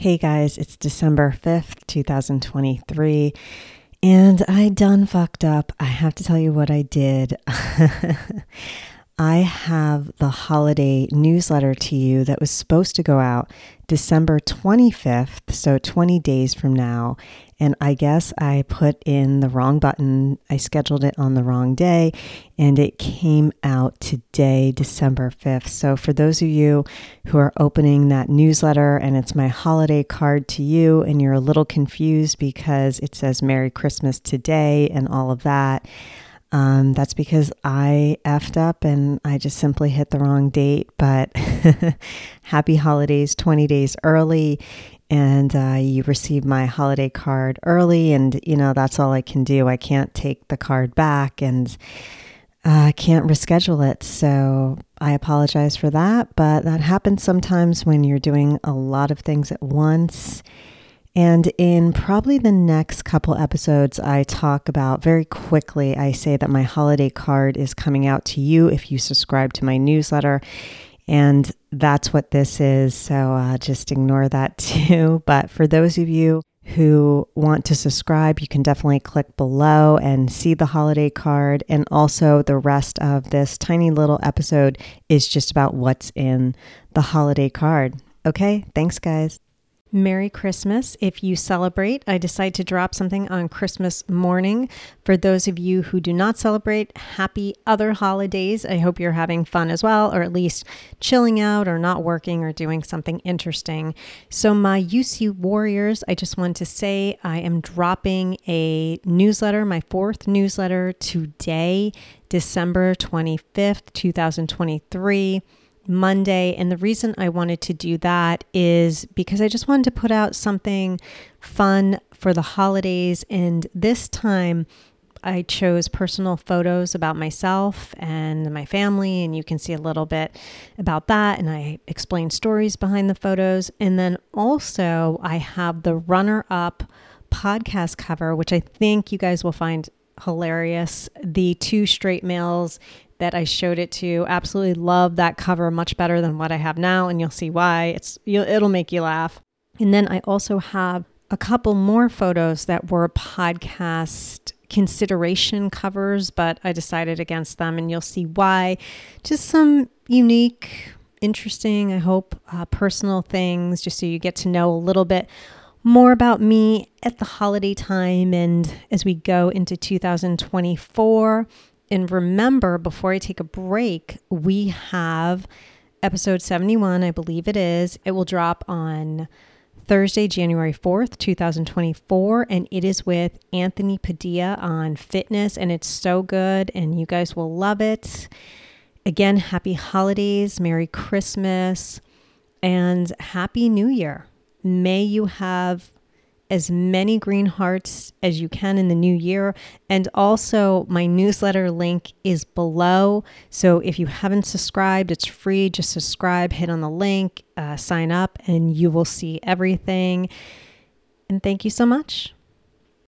Hey guys, it's December 5th, 2023, and I done fucked up. I have to tell you what I did. I have the holiday newsletter to you that was supposed to go out December 25th, so 20 days from now. And I guess I put in the wrong button. I scheduled it on the wrong day, and it came out today, December 5th. So, for those of you who are opening that newsletter and it's my holiday card to you, and you're a little confused because it says Merry Christmas today and all of that, um, that's because I effed up and I just simply hit the wrong date. But happy holidays 20 days early. And uh, you received my holiday card early. And, you know, that's all I can do. I can't take the card back and I uh, can't reschedule it. So I apologize for that. But that happens sometimes when you're doing a lot of things at once and in probably the next couple episodes, I talk about very quickly. I say that my holiday card is coming out to you if you subscribe to my newsletter. And that's what this is. So uh, just ignore that too. But for those of you who want to subscribe, you can definitely click below and see the holiday card. And also, the rest of this tiny little episode is just about what's in the holiday card. Okay, thanks, guys. Merry Christmas. If you celebrate, I decide to drop something on Christmas morning. For those of you who do not celebrate, happy other holidays. I hope you're having fun as well, or at least chilling out or not working or doing something interesting. So, my UC Warriors, I just want to say I am dropping a newsletter, my fourth newsletter today, December 25th, 2023. Monday. And the reason I wanted to do that is because I just wanted to put out something fun for the holidays. And this time, I chose personal photos about myself and my family, and you can see a little bit about that. And I explain stories behind the photos. And then also, I have the runner up podcast cover, which I think you guys will find hilarious. The two straight males that I showed it to absolutely love that cover much better than what I have now, and you'll see why. It's it'll make you laugh. And then I also have a couple more photos that were podcast consideration covers, but I decided against them, and you'll see why. Just some unique, interesting, I hope, uh, personal things, just so you get to know a little bit more about me at the holiday time and as we go into 2024. And remember, before I take a break, we have episode 71, I believe it is. It will drop on Thursday, January 4th, 2024. And it is with Anthony Padilla on fitness. And it's so good, and you guys will love it. Again, happy holidays, Merry Christmas, and Happy New Year. May you have as many green hearts as you can in the new year. And also, my newsletter link is below. So if you haven't subscribed, it's free. Just subscribe, hit on the link, uh, sign up, and you will see everything. And thank you so much.